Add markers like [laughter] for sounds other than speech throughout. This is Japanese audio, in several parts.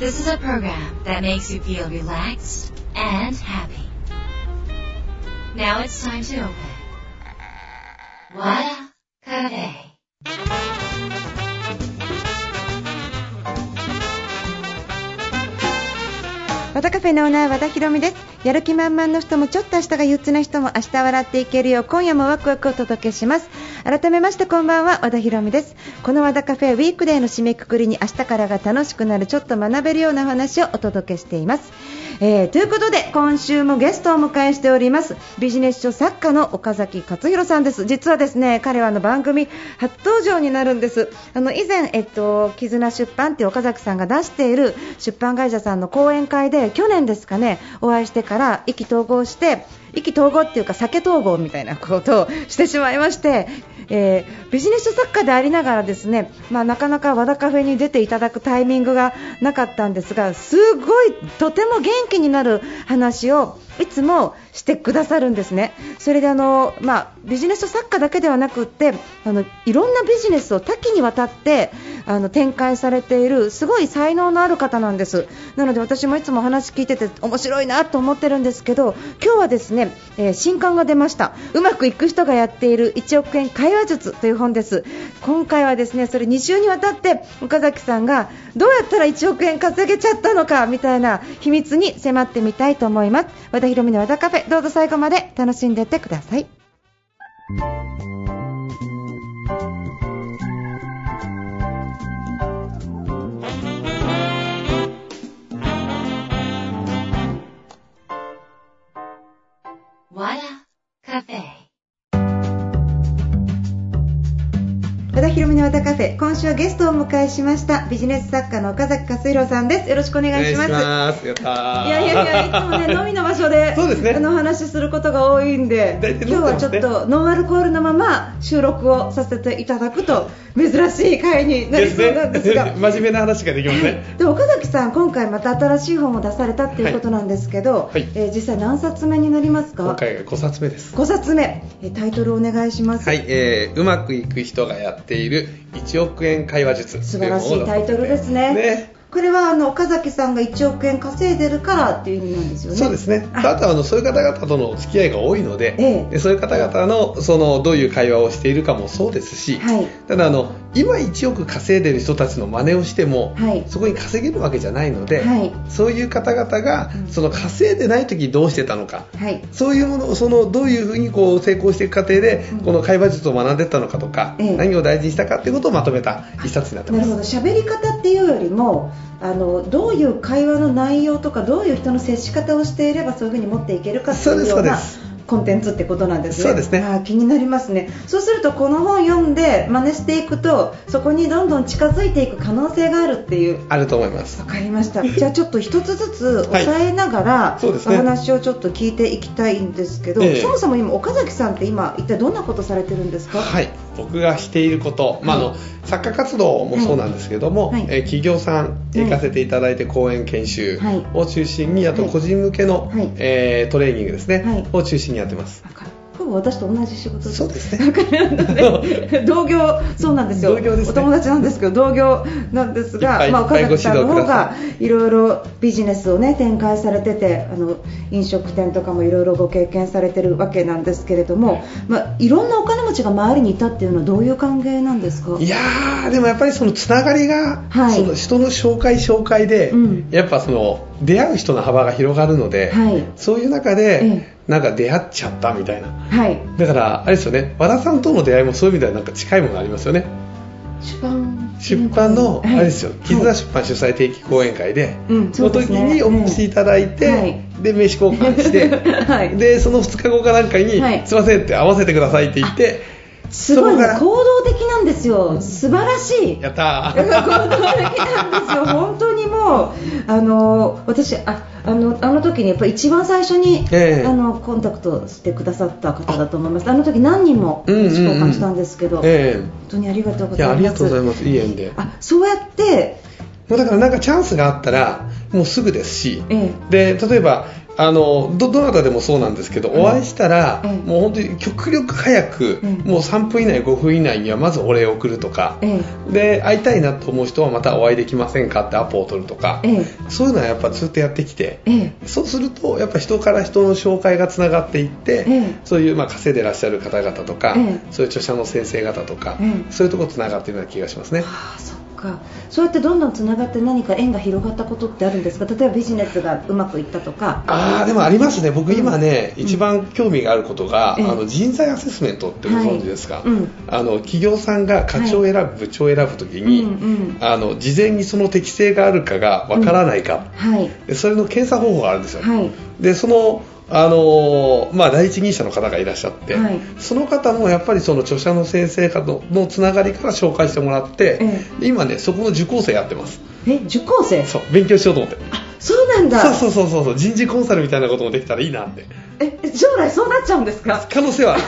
This is a program that makes you feel relaxed and happy. Now it's time to open. Wada Cafe. 和田カフェのオーナー和田博美ですやる気満々の人もちょっと明日が憂鬱な人も明日笑っていけるよう今夜もワクワクお届けします改めましてこんばんは和田博美です。この和田カフェウィークデーの締めくくりに明日からが楽しくなるちょっと学べるような話をお届けしています。えーということで今週もゲストをお迎えしておりますビジネス書作家の岡崎勝弘さんです。実はですね彼はあの番組初登場になるんです。あの以前えっと絆出版って岡崎さんが出している出版会社さんの講演会で去年ですかねお会いしてから意気投合して意気投合っていうか酒統合みたいなことをしてしまいまして、えービジネス作家でありながらですね、まあ、なかなか和田カフェに出ていただくタイミングがなかったんですがすごいとても元気になる話をいつもしてくださるんですね。それであの、まあ、ビジネス作家だけではなくってあのいろんなビジネスを多岐にわたってあの展開されているすごい才能のある方なんです。なので私もいつも話聞いてて面白いなと思ってるんですけど今日はですね、えー新刊が出ました。うまくいく人がやっている1億円会話術という本です。今回はですねそれ2週にわたって岡崎さんがどうやったら1億円稼げちゃったのかみたいな秘密に迫ってみたいと思います。和田博美の和田カフェどうぞ最後まで楽しんでいってください。カフェ今週はゲストをお迎えしましたビジネス作家の岡崎勝弘さんです。よろしくお願いします。お願いします。やいやいやいや、いつもね、飲みの場所で、[laughs] そうですね。あの話することが多いんで、今日はちょっとノンアルコールのまま収録をさせていただくと、珍しい回になりそうなんですが。[laughs] 真面目な話ができますね。で岡崎さん、今回また新しい本を出されたっていうことなんですけど、はい。えー実際何冊目になりますか？今回が5冊目です。5冊目、えータイトルお願いします。はい、えーうまくいく人がやっている1億円会話術。素晴らしいタイトルですね。ね。これはあの岡崎さんが1億円稼いでるからっていう意味なんですよね。そうですね、あ。あとはあのそういう方々とのお付き合いが多いので、ええ。でそういう方々のそのどういう会話をしているかもそうですし、はい。ただあの、今1億稼いでる人たちの真似をしても、はい。そこに稼げるわけじゃないので、はい。そういう方々がうん。その稼いでない時どうしてたのか、はい。そういうものをそのどういうふうにこう成功していく過程で、うん。この会話術を学んでいったのかとか、ええ。何を大事にしたかということをまとめた一冊になってます。なるほど。喋り方っていうよりもあのどういう会話の内容とかどういう人の接し方をしていればそういうふうに持っていけるかっていうようなそうですコンテンツってことなんですね。そうですね。あー気になりますね。そうするとこの本読んで真似していくとそこにどんどん近づいていく可能性があるっていう。あると思います。わ。かりました。[laughs] じゃあちょっと一つずつはい。押さえながら、そうですね。お話をちょっと聞いていきたいんですけど、ええ。そもそも今岡崎さんって今一体どんなことされてるんですか？はい、僕がしていること、まあ、あの作家活動もそうなんですけども、はい。えー企業さんい。行かせていただいて講演研修はい。を中心にあとはい個人向けの、はい。えートレーニングですね、はい。を中心にやってます。ほぼ私と同じ仕事です。そうですね。同業そうなんですよ。同業ですね。お友達なんですけど同業なんですが、まあ、岡崎さんの方がいろいろビジネスをね展開されててあの飲食店とかもいろいろご経験されてるわけなんですけれども、まあ、いろんなお金持ちが周りにいたっていうのはどういう関係なんですか？いやーでもやっぱりそのつながりが、はい。その人の紹介紹介で、うん。やっぱその出会う人の幅が広がるので、はい。そういう中で、えなんか出会っちゃったみたいな。はい。だからあれですよね。和田さんとの出会いもそういう意味ではなんか近いものありますよね。出版。出版の、はいあれですよ、はい。絆出版主催定期講演会で、うん。その時にお越しいただいて、うんはい。で名刺交換して、[laughs] はい。でその2日後かなんかに、はい。すいませんって合わせてくださいって言って、すごいね。行動的なんですよ。素晴らしい。やった。行動的ー。なんですよ。本当にもうあの私ああのあの時にやっぱり一番最初に、ええ。あのコンタクトしてくださった方だと思います。あの時何人もうんうんうん。交換したんですけど、え本当にありがとうございますりがとうございます、いい縁で。あそうやって。もうだからなんかチャンスがあったらもうすぐですし、え。で例えばあのどどなたでもそうなんですけど、お会いしたら、ええもう本当に極力早く、うん。もう3分以内5分以内にはまずお礼を送るとか、えで会いたいなと思う人はまたお会いできませんかってアポを取るとか、えそういうのはやっぱずっとやってきて、ええそうするとやっぱ人から人の紹介がつながっていって、ええそういうまあ稼いでらっしゃる方々とか、ええそういう著者の先生方とか、ええそういうところつながっているような気がしますね。かそうやってどんどんつながって何か縁が広がったことってあるんですか？例えばビジネスがうまくいったとか。ああでもありますね、僕今ね、うん。一番興味があることが、ええ。あの人材アセスメントってご存知ですか、はいうん。あの企業さんが課長を選ぶ、部長を選ぶときに、うんうん。あの事前にその適性があるかがわからないか、はい。でそれの検査方法があるんですよ、はい。でそのあのまあ、第一人者の方がいらっしゃって、はい。その方もやっぱりその著者の先生方のつながりから紹介してもらって、えで今ねそこの受講生やってます。え受講生？そう勉強しようと思って。あそうなんだ。そうそうそうそうそう人事コンサルみたいなこともできたらいいなって。え将来そうなっちゃうんですか？可能性はあ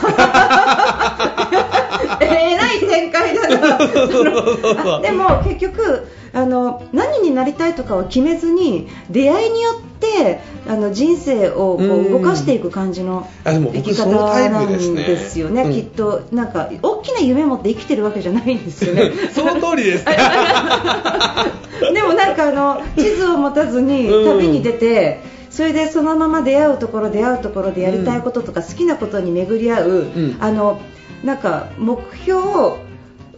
る。[laughs] [laughs] え展開だな [laughs] あでも結局あの何になりたいとかは決めずに出会いによってあの人生をこううん動かしていく感じの生き方なんプですよね、うん。きっとなんか大きな夢持って生きてるわけじゃないんですよね。[laughs] その通りです [laughs] でもなんかあの地図を持たずにうん。旅に出て、それでそのまま出会うところ出会うところでやりたいこととか好きなことに巡り合う、ん。あのなんか目標を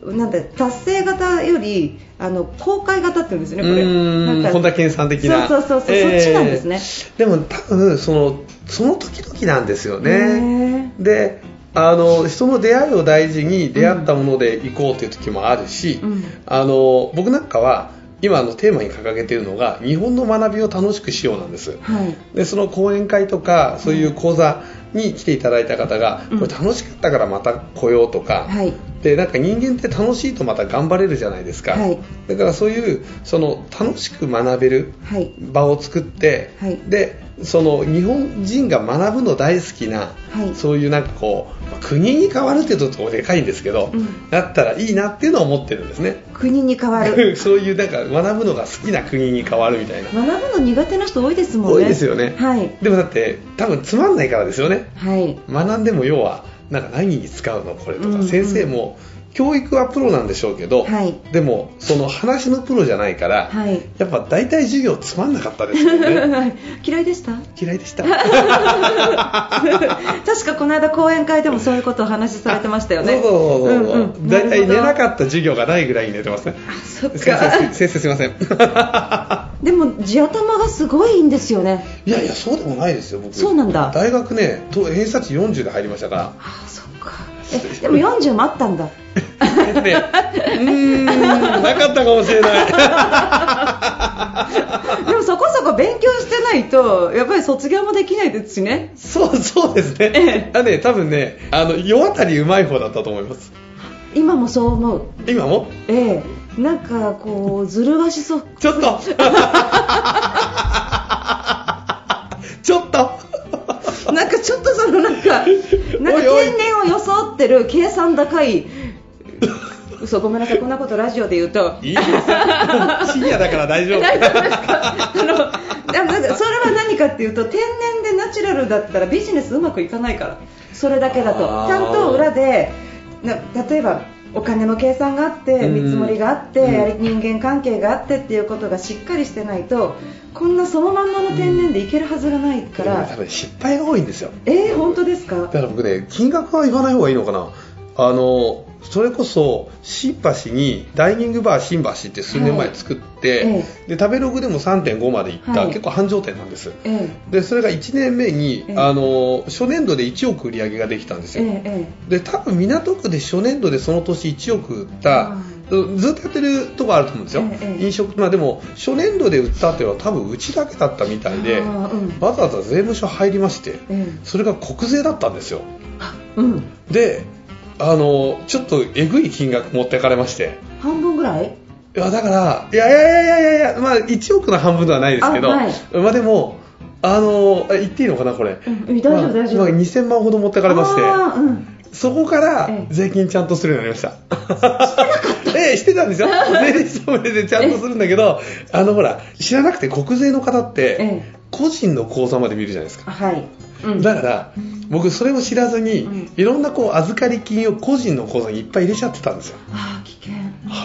なんだ達成型よりあの公開型って言うんですよねこれ。うーなんかん本田健さん的な。そうそうそうそう、そっちなんですね。でも多分そのその時々なんですよへねであの人の出会いを大事に出会ったもので行こうっていう時もあるし、うん。あの僕なんかは今のテーマに掲げているのが日本の学びを楽しくしようなんです。はい。でその講演会とかそういう講座に来ていただいた方が、うん。これ楽しかったからまた来ようとか、はい。でなんか人間って楽しいとまた頑張れるじゃないですか、はい。だからそういうその楽しく学べるはい。場を作って、はい。でその日本人が学ぶの大好きな、はい。そういうなんかこうまあ国に変わるってところでかいんですけど、うん。だったらいいなっていうのを思ってるんですね。国に変わる。[laughs] そういうなんか学ぶのが好きな国に変わるみたいな。学ぶの苦手な人多いですもんね。多いですよね、はい。でもだって多分つまんないからですよね。はい。学んでも要はなんか何に使うのこれとか、うんうん。先生も教育はプロなんでしょうけど、はい。でもその話のプロじゃないから、はい。やっぱ大体授業つまんなかったですよね。[laughs] 嫌いでした？嫌いでした。[laughs] 確かこの間講演会でもそういうことをお話しされてましたよね。そうそうそうそう、んうん。大体寝なっかった授業がないぐらいに寝てます。ねそっか。先生先生すいません。[laughs] でも地頭がすごいんですよね。いやいやそうでもないですよ僕。そうなんだ。大学ねと偏差値40で入りましたから。ああそっかえでも40もあったんだ。えっとねうーん。なかったかもしれない。[laughs] でもそこそこ勉強してないとやっぱり卒業もできないですしね。そうそうですね、ええ。あね多分ねあの世渡りうまい方だったと思います。今もそう思う。今も？ええ。なんかこうずる賢そう。ちょっと。[laughs] ちょっとなんかちょっとそのなんかなんか天然を装ってる計算高い嘘ごめんなさいこんなことラジオで言うと。いいです。深夜だから大丈夫。大丈夫ですか？あのでもなんかそれは何かっていうと天然でナチュラルだったらビジネスうまくいかないから。それだけだと。ちゃんと裏でな例えばお金の計算があってうん。見積もりがあって、人間関係があってっていうことがしっかりしてないとこんなそのまんまの天然でいけるはずがないから、多分失敗が多いんですよ。えー、本当ですか？だから僕ね金額は言わない方がいいのかな。あのそれこそ新橋にダイニングバー新橋って数年前作って、はいで食べログでも3.5まで行った、はい。結構繁盛店なんです。えでそれが1年目に、ええ。あの初年度で1億売り上げができたんですえよ、ええ。で多分港区で初年度でその年1億売った、ずっとやってるとこあると思うんですよ、ええ飲食まあでも初年度で売ったっていうのは多分うちだけだったみたいで、わざわざ税務署入りまして、ええ。それが国税だったんですよ。えうん。であのちょっとえぐい金額持ってかれまして。半分ぐらい？いやだからいやいやいやいやいやまあ1億の半分ではないですけど、あはい。まあでもあのあ言っていいのかなこれ、うん大丈夫まあ大丈夫。まあ2000万ほど持ってかれましてあーうん。そこからええ。税金ちゃんとするようになりました。ええ [laughs] してたんですよ。[laughs] 税理士勤めでちゃんとするんだけど、あのほら、知らなくて国税の方って、ええ個人の口座まで見るじゃないですか。はい、うん。だから、僕それを知らずに、うん。いろんなこう預かり金を個人の口座にいっぱい入れちゃってたんですよ。ああ危険。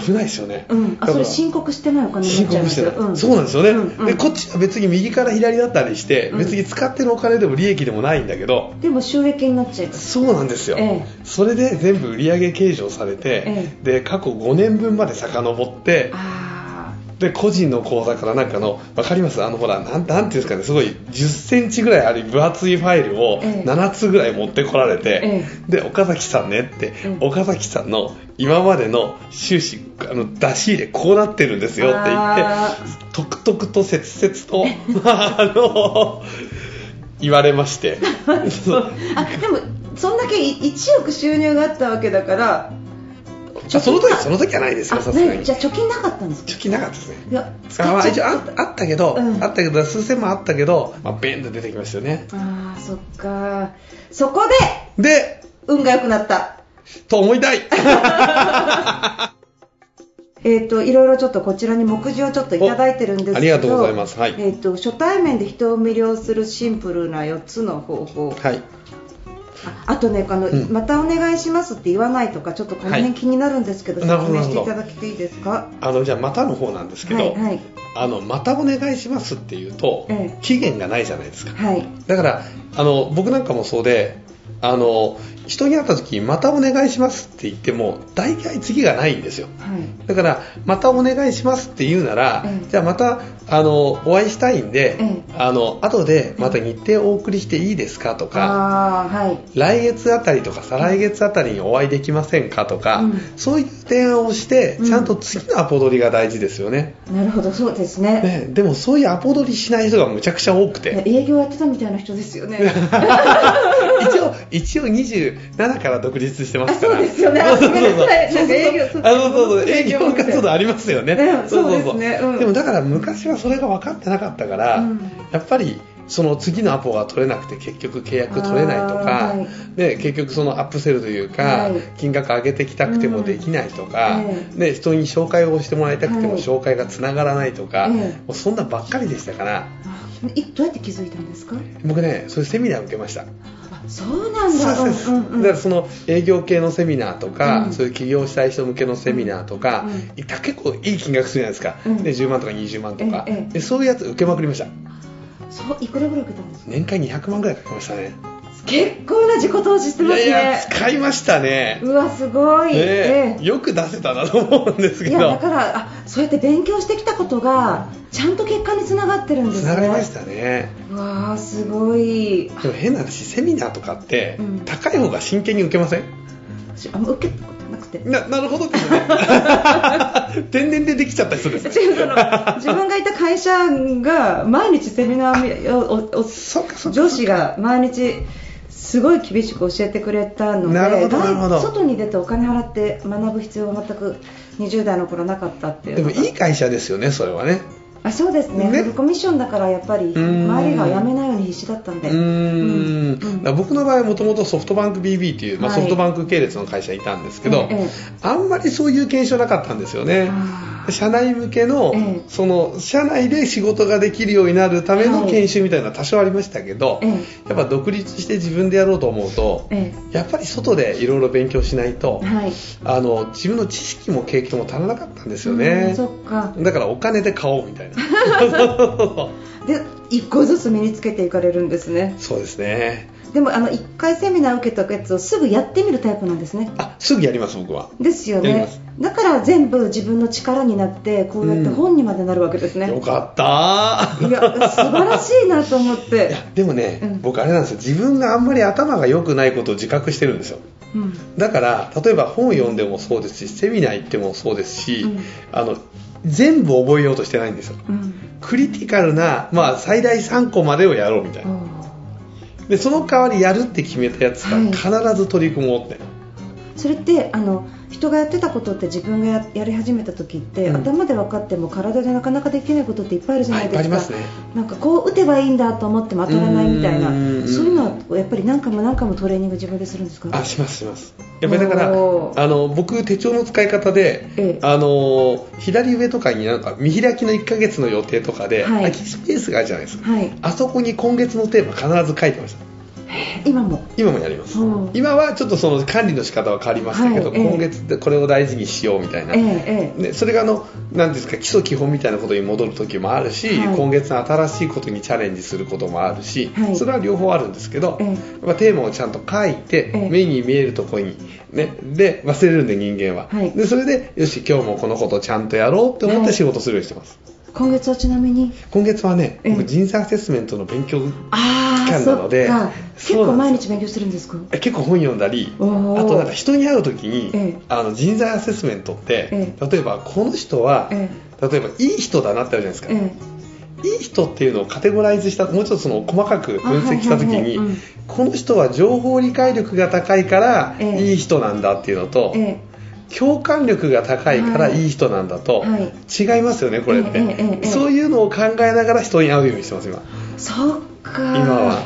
危ないですよね。うん、あそれ申告してないお金申告してない、うん、そうなんですよね、うん。うん。でこっちは別に右から左だったりして、うん。別に使ってるお金でも利益でもないんだけど、でも収益になっちゃいます。そうなんですよ、ええ。それで全部売上計上されて、えで過去5年分まで遡ってあで個人の口座からなんかの分かります？あのほらなんなんていうんですかねすごい1 0ンチぐらいある分厚いファイルをええ。7つぐらい持ってこられて、えで岡崎さんねって、うん。岡崎さんの今までの収支あの出し入れこうなってるんですよって言ってあとくとくと切々と [laughs] あの言われまして。[laughs] あでもそんだけ1億収入があったわけだからあその時その時はないですよあさすがに。ねじゃあ貯金なかったんですか？貯金なかったですね。いや使あ一応ああったけど、うん。あったけど数千万あったけど、まあ、ベンと出てきましたよね。ああそっか。そこでで運が良くなった。と思いたい。[laughs] えっ、といろいろちょっとこちらに目次をちょっといただいてるんですけどおありがとうございます。はい。えっ、と初対面で人を魅了するシンプルな4つの方法。はいああとねあの、うん。またお願いしますって言わないとかちょっとこのはい。辺気になるんですけど、なるほど説明していただけていいですか？あのじゃあまたの方なんですけど、はいはい。あのまたお願いしますっていうと、ええ。期限がないじゃないですか。はい。だからあの僕なんかもそうであの人に会った時にまたお願いしますって言っても大体次がないんですよ。はい。だからまたお願いしますって言うなら、ええ。じゃあまたあのお会いしたいんで、えあの後でまた日程をお送りしていいですかとか、来月あたりとか再来月あたりにお会いできませんかとか、うん。そういう提案をしてうん。ちゃんと次のアポ取りが大事ですよね,、なるほどそうですね。ねでもそういうアポ取りしない人がむちゃくちゃ多くて。営業やってたみたいな人ですよね [laughs] 一応一応27から独立してますから。あそうですよね。あそうそうそうそう。あそうそうそう。営業活動ありますよね。ねそうですね。うん。でもだから昔はそれが分かってなかったから、うん。やっぱりその次のアポが取れなくて結局契約取れないとか、はい。で結局そのアップセルというか、はい。金額上げてきたくてもできないとか、うん。えで人に紹介をしてもらいたくてもはい紹介がつながらないとか、ええもうそんなばっかりでしたから。どうやって気づいたんですか？僕ねそういうセミナーを受けました。あそうなんだ。そうです、だからその営業系のセミナーとか、うん。そういう起業したい人向けのセミナーとか、う結構いい金額するじゃないですか、うん。で10万とか20万とか、ええそういうやつ受けまくりました。そういくらぐらい受けたんですか？年間200万ぐらいかけましたね結構な自己投資してますね。いやいや使いましたね。うわすごい、ねええよく出せたなと思うんですけいやだどからあそうやって勉強してきたことがちゃんと結果につながってるんですつねながりましたね。うわーすごい。でも変な話セミナーとかって、うん。高い方が真剣に受けません？私あんま受けたことなくて。ななるほどですね。[laughs] 天然でできちゃった人です違うその自分がいた会社が毎日セミナーをおお上司が毎日すごい厳しく教えてくれたのでなるほどなるほど。外に出てお金払って学ぶ必要は全く20代の頃なかったっていうでもいい会社ですよねそれはねあそうですね。ね。コミッションだからやっぱりん。周りが辞めないように必死だったんで。うーん。僕の場合はもともとソフトバンク BB っていう、まあ、はい。ソフトバンク系列の会社にいたんですけど、ええあんまりそういう研修なかったんですよね。社内向けの、ええ。その社内で仕事ができるようになるためのはい。研修みたいなのは多少ありましたけど、ええ。やっぱ独立して自分でやろうと思うと、えやっぱり外でいろいろ勉強しないと、えはい。あの自分の知識も経験も足らなかったんですようねんそっか。だからお金で買おうみたいなで一個ずつ身につけていかれるんですね。そうですね。でもあの1回セミナー受けたやつをすぐやってみるタイプなんですね。あすぐやります僕は。ですよね。だから全部自分の力になってこうやって本にまでなるわけですね、よかった。いや素晴らしいなと思っいてや、でもね、うん。僕あれなんですよ。自分があんまり頭が良くないことを自覚してるんですよ。うん。だから例えば本を読んでもそうですしセミナー行ってもそうですし、うん。あの全部覚えようとしてないんですよ。うん。クリティカルな、まあ、最大3個までをやろうみたいな。でその代わりやるって決めたやつはい。が必ず取り組もうって、それってあの人がやってたことって自分がややり始めた時って、うん。頭で分かっても体でなかなかできないことっていっぱいあるじゃないですか、はいすね。なんかこう打てばいいんだと思っても当たらないみたいな。うん。そういうのはやっぱり何回も何回もトレーニング自分でするんですか？あしますします。やっぱりだからあの僕手帳の使い方で、ええ。あの左上とかになんか見開きの1ヶ月の予定とかで、はい。空きスペースがあるじゃないですか。はい。あそこに今月のテーマ必ず書いてました今も。今もやります。うん。今はちょっとその管理の仕方は変わりましたけど、はいええ。今月でこれを大事にしようみたいな、えそれがあの何ですか基礎基本みたいなことに戻る時もあるし、はい。今月の新しいことにチャレンジすることもあるし、はい。それは両方あるんですけど、ええ。やっぱテーマをちゃんと書いて、ええ。目に見えるところに、ね、で忘れるんで人間は、はい。でそれでよし今日もこのことをちゃんとやろうって思っはい。て仕事するようにしてます、今月はちなみに？今月はね、ええ。僕人材アセスメントの勉強期間なので結構毎日勉強するんですか？え結構本読んだりあとなんか人に会う時に、ええ。あの人材アセスメントって、え例えばこの人は、え例えばいい人だなってあるじゃないですか、ええ。いい人っていうのをカテゴライズしたもうちょっとその細かく分析した時に、あはいはいはいうん。この人は情報理解力が高いからええ。いい人なんだっていうのと、ええ共感力が高いからはい。いい人なんだと、はい。違いますよねこれって、そういうのを考えながら人に会うようにしてます今。そっか。今は。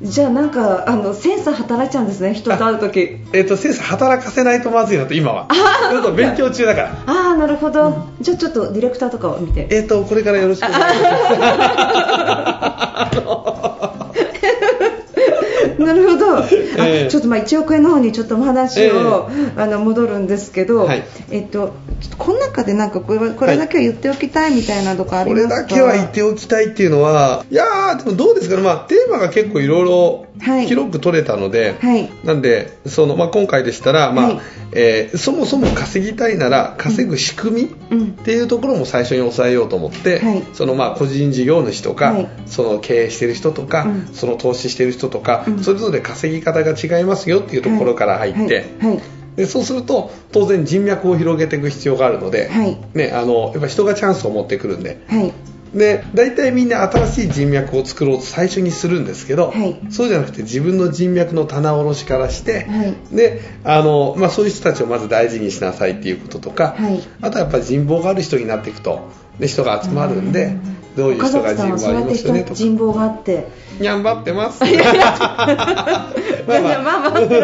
じゃあなんかあのセンサー働いちゃうんですね人と会う時。[laughs] えっ、と先生働かせないとまずいなと今は。ちょっと勉強中だから。ああなるほど、じゃあちょっとディレクターとかを見て。えっ、とこれからよろしくお願いし [laughs] [laughs] [laughs] なるほど、あえ。えちょっとまあ1億円の方にちょっとお話を、あの戻るんですけど、はい。えっとちょっとこの中でなんかこれはこれだけは言っておきたいみたいなとかありこますか、れだけは言っておきたいっていうのはいやーでもどうですかね、まあ、テーマが結構いろいろはい。広く取れたので、はい。なんでその、まあ、今回でしたら、まあはい。えーそもそも稼ぎたいなら稼ぐ仕組みうん。っていうところも最初に抑えようと思って、はい。そのまあ個人事業主とか、はい。その経営してる人とか、うん。その投資してる人とか、うんそれぞれ稼ぎ方が違いますよっていうところから入って、でそうすると当然人脈を広げていく必要があるので、はい。ね、あのやっぱ人がチャンスを持ってくるんで。はい。で大体みんな新しい人脈を作ろうと最初にするんですけど、はい。そうじゃなくて自分の人脈の棚卸しからして、はい。であのまあ、そういう人たちをまず大事にしなさいっていうこととか、はい。あとはやっぱり人望がある人になっていくとで人が集まるんで、どういう人が人望ありますよねとか。人望があって頑張ってますいやいやまあまあじゃ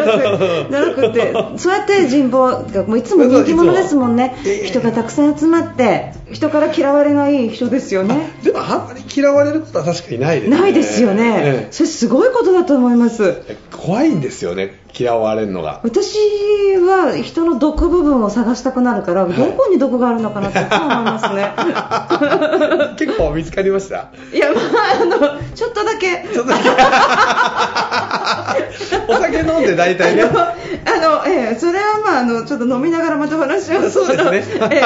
なくてそうやって人望がもういつも人気者ですもんね。人がたくさん集まって人から嫌われない人ですよね。でもあんまり嫌われることは確かにないですね。ないですよね。え。それすごいことだと思います。え怖いんですよね嫌われるのが。私は人の毒部分を探したくなるから、どこに毒があるのかなって思いますね。[laughs] 結構見つかりました？いやまああのちょっとだけ。ちょっとだけ。[laughs] お酒飲んで大体ね。あの、ええ、それはまあ、あの、ちょっと飲みながらまたお話をそうですね。え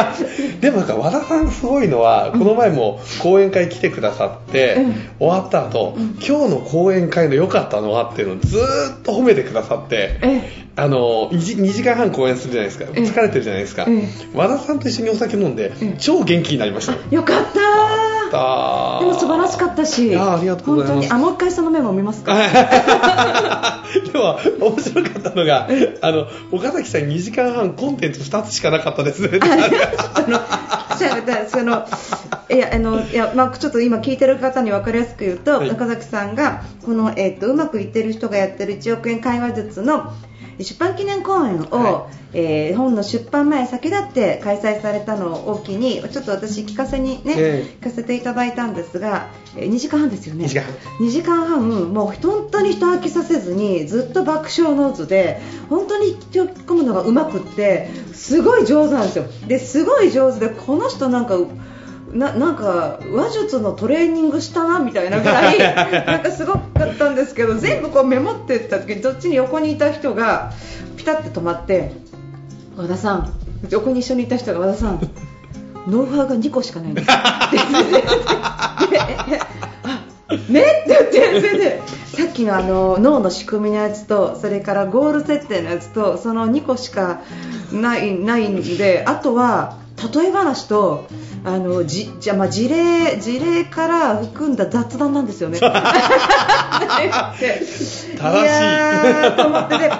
[laughs] でもなんか和田さんすごいのはこの前も講演会来てくださって、うん。終わった後、今日の講演会の良かったのはっていうのをずーっと褒めてくださってえあの 2, 時2時間半講演するじゃないですか。え疲れてるじゃないですか、え和田さんと一緒にお酒飲んで、え超元気になりました。よかったあでも素晴らしかったし、あありがとうございます本当に、あ、もう一回そのメモ見ますか？[laughs] でも面白かったのがあの岡崎さん2時間半コンテンツ2つしかなかったですねその、いや、あの、いや、まあ、ちょっと今聞いてる方に分かりやすく言うと、はい中崎さんが、この、えっ、と、うまくいってる人がやってる1億円会話術の。出版記念公演を、はえー本の出版前先立って開催されたのを機にちょっと私聞かせにね、え聞かせていただいたんですが、えー2時間半ですよね。2時間半。2時間半もう本当に人飽きさせずにずっと爆笑ノートで本当に引き込むのがうまくってすごい上手なんですよ。ですごい上手でこの人なんかななんか話術のトレーニングしたなみたいなぐらい [laughs] なんかすごかったんですけど全部こうメモってった時にどっちに横にいた人がピタッて止まって和田さん横に一緒にいた人が和田さんノウハウが2個しかないんです。ねって言ってそれでさっきのあの脳の仕組みのやつとそれからゴール設定のやつとその2個しかないないんであとは例え話とあのじじゃあまあ事例事例から含んだ雑談なんですよね。[laughs] [laughs] [laughs] で正しい。と思って。で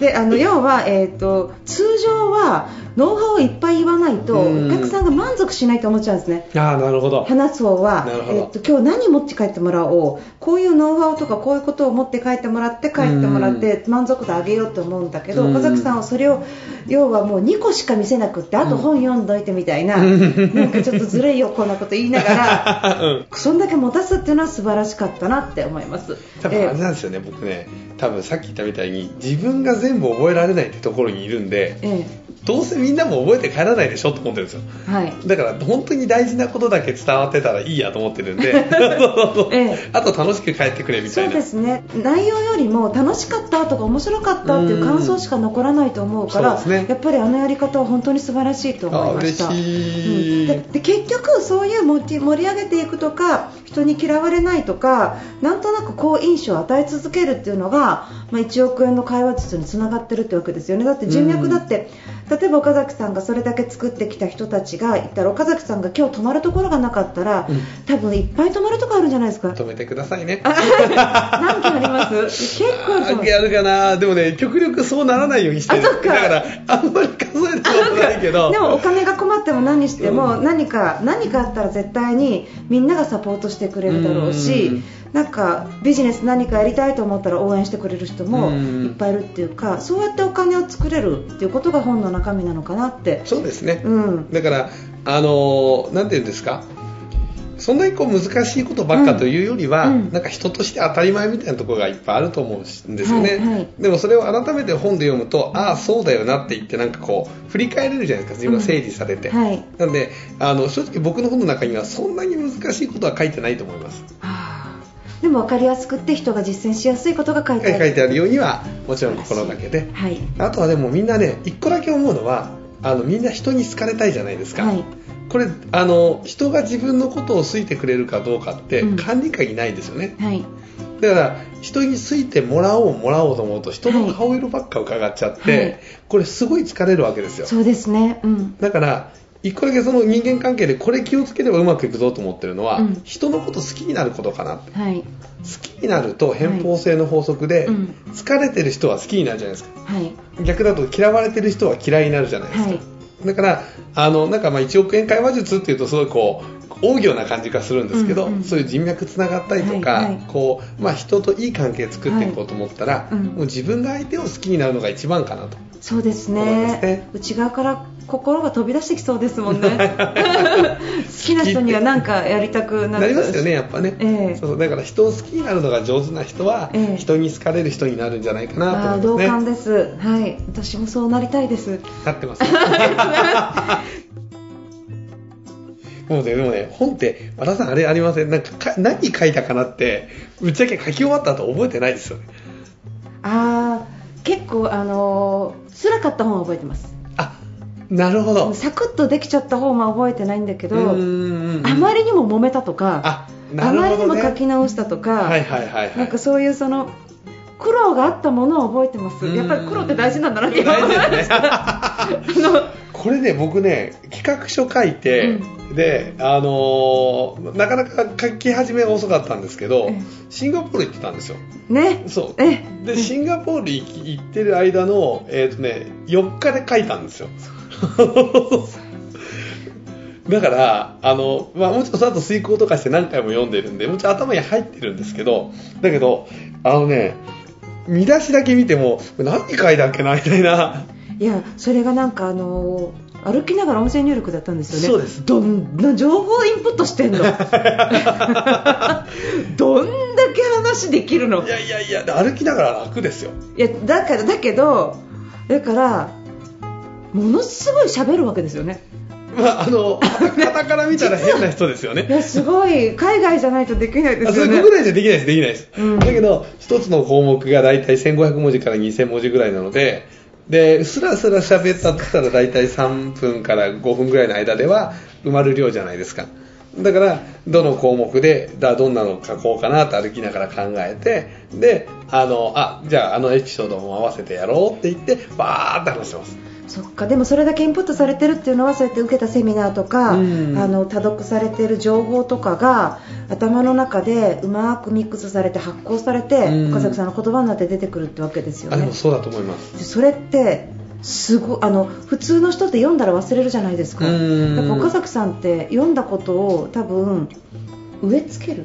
[laughs] であの要は、えー、と通常はノウハウをいっぱい言わないとうん。お客さんが満足しないと思っちゃうんですね。ああなるほど。話す方はえっと今日何持って帰ってもらおう。こういうノウハウとかこういうことを持って帰ってもらって帰ってもらって満足度上げようと思うんだけどうん。岡崎さんはそれを要はもう2個しか見せなくってあと本読んどいてみたいななんかちょっとずるいよこんなこと言いながら [laughs] うん。そんだけ持たすっていうのは素晴らしかったなって思います。多分あれえなんですよね、僕ね多分さっき言ったみたいに自分が全部覚えられないってところにいるんでえどうせみんなも覚えて帰らないでしょと思ってるんですよ。えはい。だから本当に大事なことだけ伝わってたらいいやと思ってるんで。[laughs] [laughs] ええ。あと楽しく帰ってくれみたそいうなですね。内容よりも楽しかったとか面白かったっていう感想しか残らないと思うから、そうね。やっぱりあのやり方は本当に素晴らしいと思いました。あ嬉しい。うん。でで結局そういう盛り上げていくとか人に嫌われないとかなんとなく好印象を与え続けるっていうのが、まあ、1億円の会話術につながってるってわけですよね。だって人脈だって、例えば岡崎さんがそれだけ作ってきた人たちがいたら岡崎さんが今日泊まるところがなかったら、うん。多分いっぱい泊まるとこあるんじゃないですか。止めてくださいね。何件あります？結構あると思う。やるかな。でもね極力そうならないようにしてる。だからあんまり数えたことないけど。でもお金が困っても何しても何か何かあったら絶対にみんながサポートしてくれるだろうしなんかビジネス何かやりたいと思ったら応援してくれる人もうん。いっぱいいるっていうかそうやってお金を作れるっていうことが本の中身なのかなって。そうですね、うん。だからあのーなんていうんですか？そんなにこう難しいことばっかというよりは、うん。うん。なんか人として当たり前みたいなところがいっぱいあると思うんですよね、はいはい。でもそれを改めて本で読むとああそうだよなって言ってなんかこう振り返れるじゃないですか。自分が整理されて、はい。なんであの正直僕の本の中にはそんなに難しいことは書いてないと思います。はあ。でも分かりやすくって人が実践しやすいことが書いてある。書いてあるようにはもちろん心がけてはい。あとはでもみんなね一個だけ思うのはあのみんな人に好かれたいじゃないですか、はいこれあの人が自分のことを好いてくれるかどうかってうん。管理下にないんですよね、はい。だから人に好いてもらおうもらおうと思うと人の顔色ばっか伺っちゃって、はい。これすごい疲れるわけですよ。そうですね。うん。だから一個だけその人間関係でこれ気をつければうまくいくぞと思ってるのは、うん。人のこと好きになることかなって。はい。好きになると偏方性の法則で、はい。うん。疲れてる人は好きになるじゃないですか。はい。逆だと嫌われてる人は嫌いになるじゃないですか、はいだからあのなんかまあ1億円会話術っていうとすごいこう大行な感じがするんですけど、うんうんそういう人脈つながったりとか、はいはい。こうまあ、人といい関係作っていこうと思ったら、はい。うん。もう自分が相手を好きになるのが一番かなとそうですね。ね。内側から心が飛び出してきそうですもんね。[laughs] 好きな人には何かやりたくなる。なりますよねやっぱね、ええ。そうだから人を好きになるのが上手な人は、ええ。人に好かれる人になるんじゃないかなああと思いますね。同感です。はい。私もそうなりたいです。なってますも [laughs] うね、でもね、本って、和田さん、あれありません？なんかか、何書いたかなって、ぶっちゃけ書き終わった後覚えてないですよね。ああ結構あのー辛かった本は覚えてますあ、なるほど。サクッとできちゃった本は覚えてないんだけどあまりにも揉めたとかあ、あなるまりに。も書き直したとか。なんかそういうその苦労があったものを覚えてますうんやっぱり苦労って大事なんだなって思いました [laughs] これね、僕ね、企画書書いて、で、あのーなかなか書き始めが遅かったんですけどええ、シンガポール行ってたんですよ。ねそう。えで、シンガポール行ってる間の、えっ、とね、4日で書いたんですよ。[laughs] だから、あの、まあ、もちろんその後遂行とかして何回も読んでるんで、もちろん頭に入ってるんですけど、だけど、あのね、見出しだけ見ても、何書いたっけな、みたいな。いやそれがなんかあのー歩きながら音声入力だったんですよね。そうです。どんな情報インプットしてんの？[laughs] どんだけ話できるの？いやいやいや、歩きながら楽ですよ。いやだからだけどだからものすごい喋るわけですよね。まあ、あの、肩から見たら変な人ですよね。[laughs] い。やすごい海外じゃないとできないですよね。国内じゃできないです、できないです。うん。だけど、一つの項目が大体1500文字から2000文字ぐらいなので、で、スラスラ喋ったとしたら大体3分から5分ぐらいの間では埋まる量じゃないですか。だから、どの項目で、だどんなの書こうかなと歩きながら考えて、で、あの、あ、じゃああのエピソードも合わせてやろうって言って、バーって話してます。そっか。でもそれだけインプットされてるっていうのはそうやって受けたセミナーとか、うん。あの多読されてる情報とかが頭の中でうまくミックスされて発酵されて、うん。岡崎さんの言葉になって出てくるってわけですよね。あでもそうだと思います。でそれってすごあの普通の人って読んだら忘れるじゃないですか。うん。やっぱ岡崎さんって読んだことを多分植え付ける。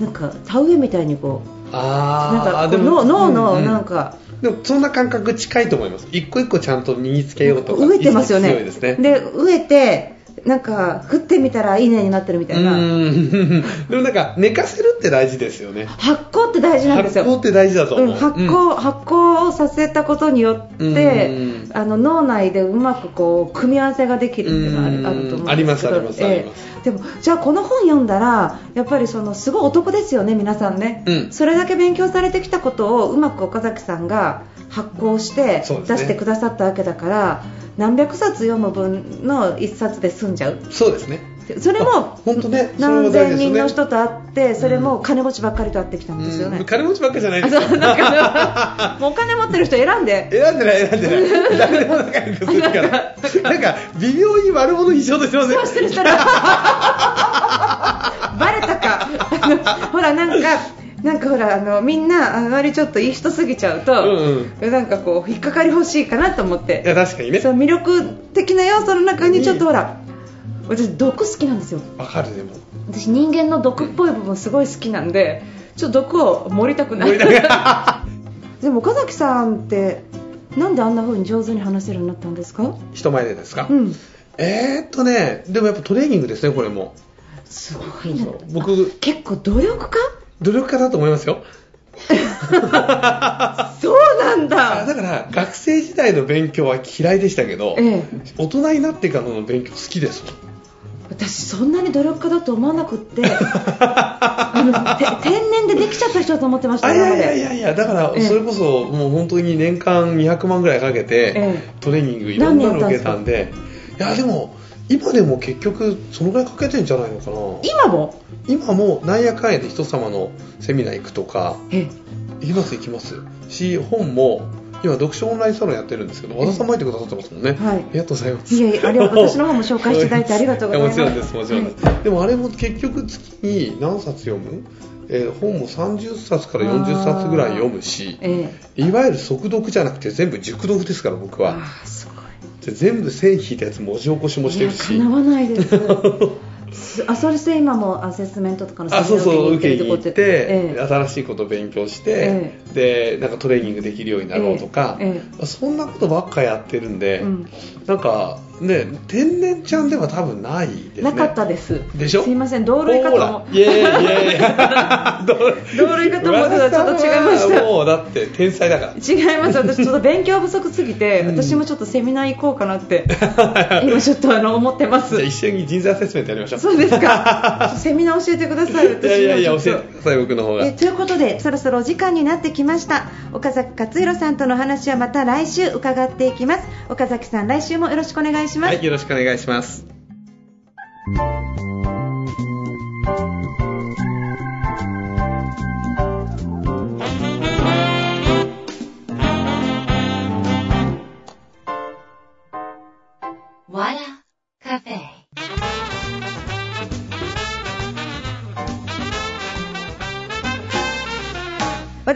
なんか田植えみたいにこうなんか脳のうんうん。なんか、でもそんな感覚近いと思います。一個一個ちゃんと身につけようとか植えてますよね。ですね。で植えてなんか振ってみたらいいねになってるみたいな。うん。[laughs] でもなんか寝かせるって大事ですよね。発酵って大事なんですよ。発酵って大事だと思う、うん、発酵、発酵をさせたことによって、うん。あの脳内でうまくこう組み合わせができるっていうのはある,、うん。あると思うんですけど。ありますありますあります。でもじゃあこの本読んだらやっぱりそのすごいお得ですよね皆さんね、うん。それだけ勉強されてきたことをうまく岡崎さんが発行して出してくださったわけだから、何百冊読む分の一冊で済んじゃう？そうですね。それもあ本当ね。何千人の人と会ってそれも金持ちばっかりと会ってきたんですよね、うん。金持ちばっかじゃないあです。よそうなんかもうお金持ってる人選んで。選んでない選んでない。誰でも仲良くするから。なんか微妙に悪者にしようとしてませんそうしてる人ら [laughs] バレたか。[laughs] ほらなんかなんかほらあのみんなあまりちょっといい人すぎちゃうと、うんなんかこう引っかかり欲しいかなと思っいやて確かにね。その魅力的な要素の中にちょっとほら私毒好きなんですよ。わかるでも。私人間の毒っぽい部分すごい好きなんでちょっと毒を盛りたくない。[laughs] でも岡崎さんってなんであんな風に上手に話せるようになったんですか？人前でですか、うん。えーっとねでもやっぱトレーニングですねこれも。すごいね僕結構努力家？努力家だと思いますよ。[laughs] そうなんあだだから学生時代の勉強は嫌いでしたけど、ええ。大人になってからの勉強好きです私そんなに努力家だと思わなくって [laughs] あのて天然でできちゃった人だと思ってました。あいやいやいやいやだからええ。それこそもう本当に年間200万ぐらいかけてええ。トレーニングいろんなの受けたんで。いやでも今でも結局そのぐらいかけてんじゃないのかな。今も？今もなんやかんやで人様のセミナー行くとかえ。行きます行きます。し本も今読書オンラインサロンやってるんですけど和田さんも入ってくださってますもんね、はい。ありがとうございます。いやいやありがとう私の方も紹介していただいてありがとうございます。[laughs] やもちろんですもちろんです、でもあれも結局月に何冊読む、えー本も30冊から40冊ぐらい読むしええ。いわゆる速読じゃなくて全部熟読ですから僕は。ああすごい。で全部線引いたやつ文字起こしもしてるいしや叶わないですす [laughs] あそれして今もアセスメントとかのあそうそう受けに行って、ええ。新しいことを勉強して、えでなんかトレーニングできるようになろうとか、ええ。そんなことばっかやってるんで、うん。なんかね天然ちゃんでは多分ないですね。なかったです。でしょ？すいません。同類かと思うほら。イエーイイエーイ。同 [laughs] 同類かと思ってたらちょっと違いました。もうだって天才だから。違います。私ちょっと勉強不足すぎて、うん。私もちょっとセミナー行こうかなって [laughs] 今ちょっとあの思ってます。じゃあ一緒に人材アセスメントやりましょう。そうですか。[laughs] セミナー教えてください。いやいやいや教えてください僕の方が。えということでそろそろお時間になってきました。岡崎克弘さんとの話はまた来週伺っていきます。岡崎さん来週もよろしくお願いします、はいよろしくお願いします。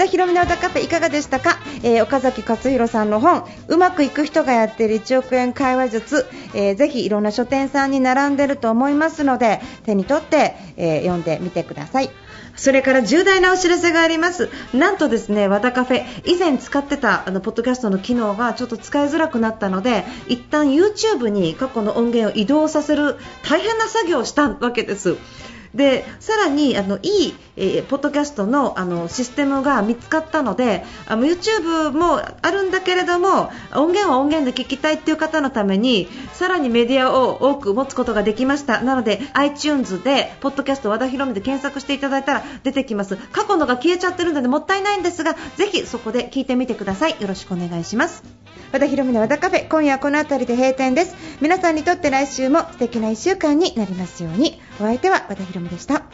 田博美の歌カフェいかがでしたか、えー岡崎克弘さんの本「うまくいく人がやっている1億円会話術」えーぜひいろんな書店さんに並んでると思いますので手に取って、えー読んでみてください。それから重大なお知らせがあります。なんとですね和田カフェ以前使ってたあのポッドキャストの機能がちょっと使いづらくなったので一旦 YouTube に過去の音源を移動させる大変な作業をしたわけです。でさらにあのいい、えーポッドキャストのあのシステムが見つかったのであの YouTube もあるんだけれども音源は音源で聞きたいっていう方のためにさらにメディアを多く持つことができました。なので iTunes でポッドキャスト和田博美で検索していただいたら出てきます。過去のが消えちゃってるのでもったいないんですがぜひそこで聞いてみてください。よろしくお願いします。和田博美の和田カフェ今夜はこの辺りで閉店です。皆さんにとって来週も素敵な1週間になりますように。お相手は和田博美でした。